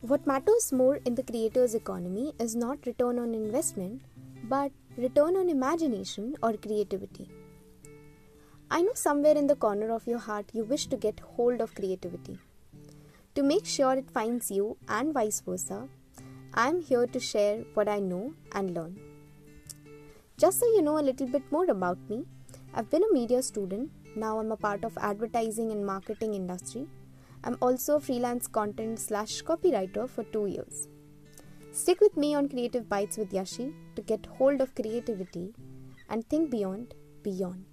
What matters more in the creator's economy is not return on investment, but return on imagination or creativity. I know somewhere in the corner of your heart you wish to get hold of creativity. To make sure it finds you and vice versa, I am here to share what I know and learn. Just so you know a little bit more about me, I've been a media student, now I'm a part of advertising and marketing industry. I'm also a freelance content slash copywriter for 2 years. Stick with me on Creative Bites with Yashi to get hold of creativity and think beyond beyond.